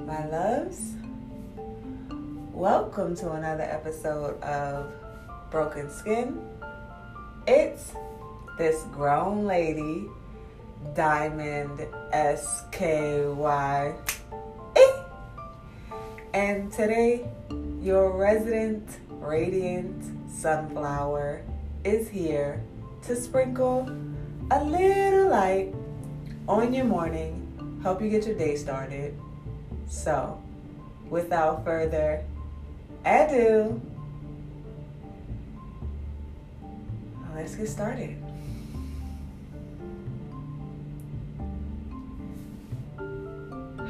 my loves. Welcome to another episode of Broken Skin. It's this grown lady, Diamond SKY. And today, your resident radiant sunflower is here to sprinkle a little light on your morning help you get your day started. So, without further ado, let's get started.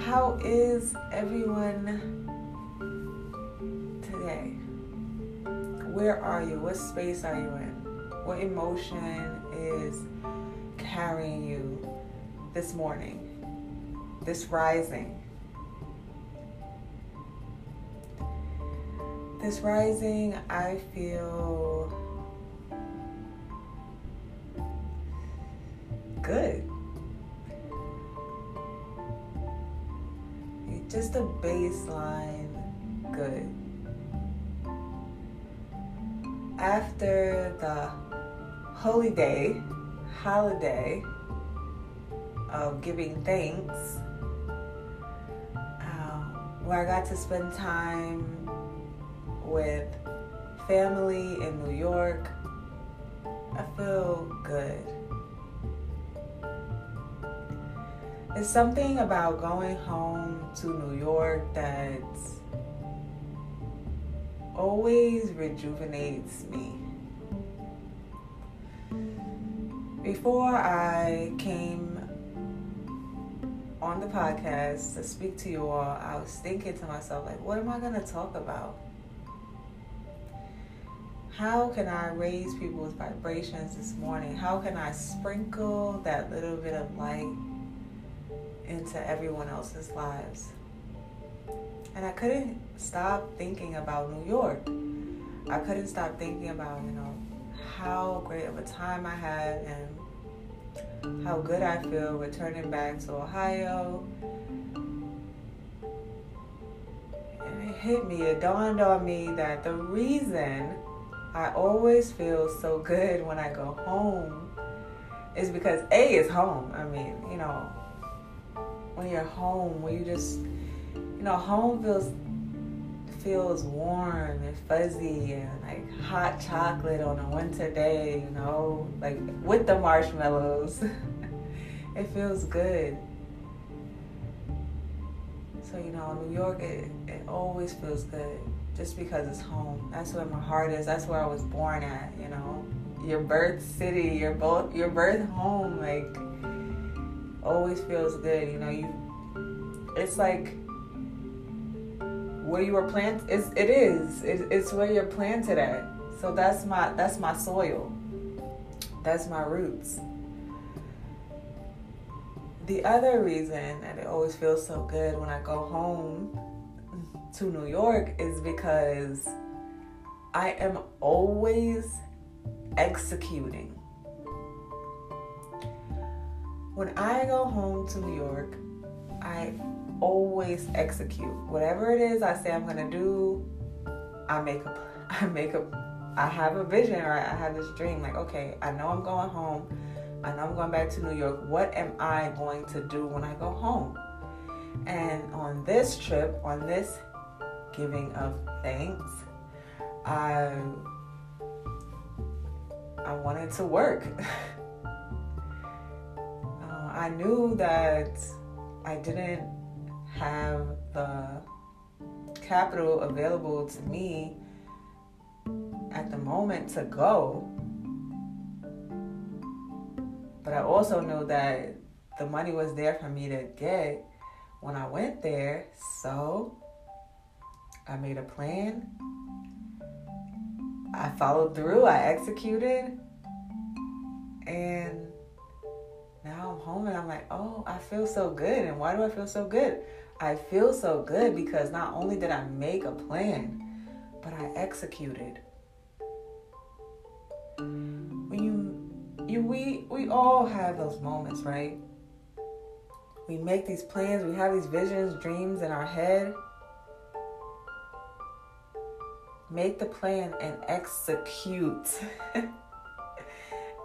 How is everyone today? Where are you? What space are you in? What emotion is carrying you this morning? This rising. This rising, I feel good. Just a baseline good. After the holy day, holiday of giving thanks, where I got to spend time with family in New York. I feel good. There's something about going home to New York that always rejuvenates me. Before I came the podcast to speak to you all, I was thinking to myself, like, what am I going to talk about? How can I raise people's vibrations this morning? How can I sprinkle that little bit of light into everyone else's lives? And I couldn't stop thinking about New York. I couldn't stop thinking about, you know, how great of a time I had and how good I feel returning back to Ohio. And it hit me, it dawned on me that the reason I always feel so good when I go home is because A is home. I mean, you know, when you're home, when you just, you know, home feels feels warm and fuzzy and like hot chocolate on a winter day, you know, like with the marshmallows. it feels good. So, you know, New York, it, it always feels good just because it's home. That's where my heart is. That's where I was born at, you know. Your birth city, your both your birth home, like always feels good. You know, you it's like where you were planted it's, it is it, it's where you're planted at. So that's my that's my soil. That's my roots. The other reason that it always feels so good when i go home to new york is because i am always executing. When i go home to new york i always execute. Whatever it is I say I'm gonna do, I make a I make a I have a vision or I have this dream like, okay, I know I'm going home. I know I'm going back to New York. What am I going to do when I go home? And on this trip, on this giving of thanks, I I wanted to work. uh, I knew that I didn't have the capital available to me at the moment to go. But I also know that the money was there for me to get when I went there. So I made a plan. I followed through, I executed, and now I'm home and I'm like, oh, I feel so good. And why do I feel so good? I feel so good because not only did I make a plan, but I executed. When you you we we all have those moments, right? we make these plans, we have these visions, dreams in our head. Make the plan and execute.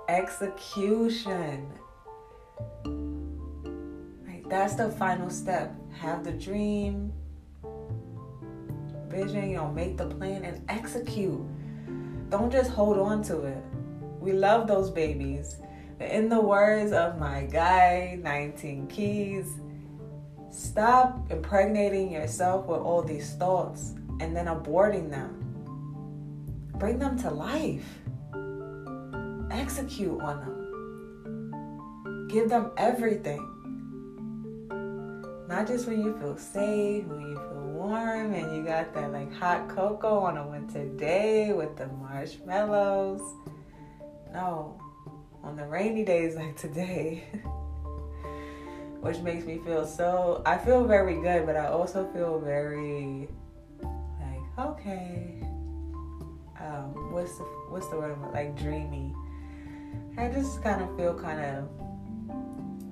Execution. That's the final step. Have the dream, vision, you know, make the plan and execute. Don't just hold on to it. We love those babies. In the words of my guy, 19 Keys, stop impregnating yourself with all these thoughts and then aborting them. Bring them to life. Execute on them. Give them everything. Not just when you feel safe, when you feel warm, and you got that like hot cocoa on a winter day with the marshmallows. No, on the rainy days like today, which makes me feel so. I feel very good, but I also feel very like okay. Um, what's the what's the word? Like dreamy. I just kind of feel kind of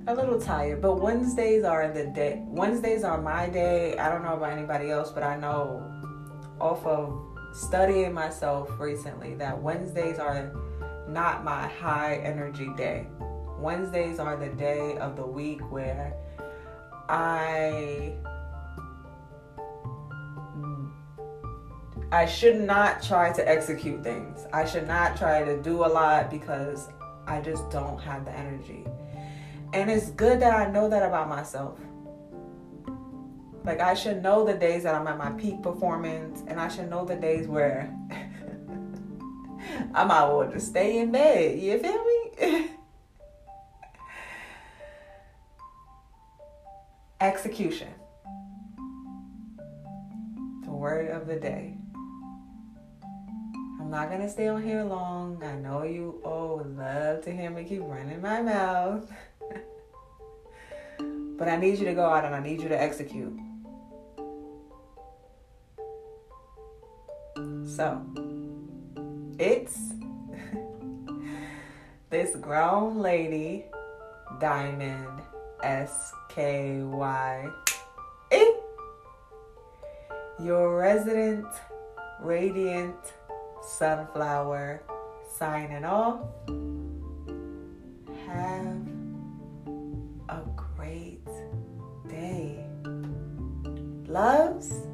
a little tired. But Wednesdays are the day. Wednesdays are my day. I don't know about anybody else, but I know off of studying myself recently that Wednesdays are not my high energy day. Wednesdays are the day of the week where I I should not try to execute things. I should not try to do a lot because I just don't have the energy. And it's good that I know that about myself. Like I should know the days that I'm at my peak performance and I should know the days where I might want to stay in bed. You feel me? Execution. The word of the day. I'm not gonna stay on here long. I know you all would love to hear me keep running my mouth. but I need you to go out and I need you to execute. So, it's this grown lady, Diamond S K Y. Your resident, radiant sunflower signing off. Have Loves.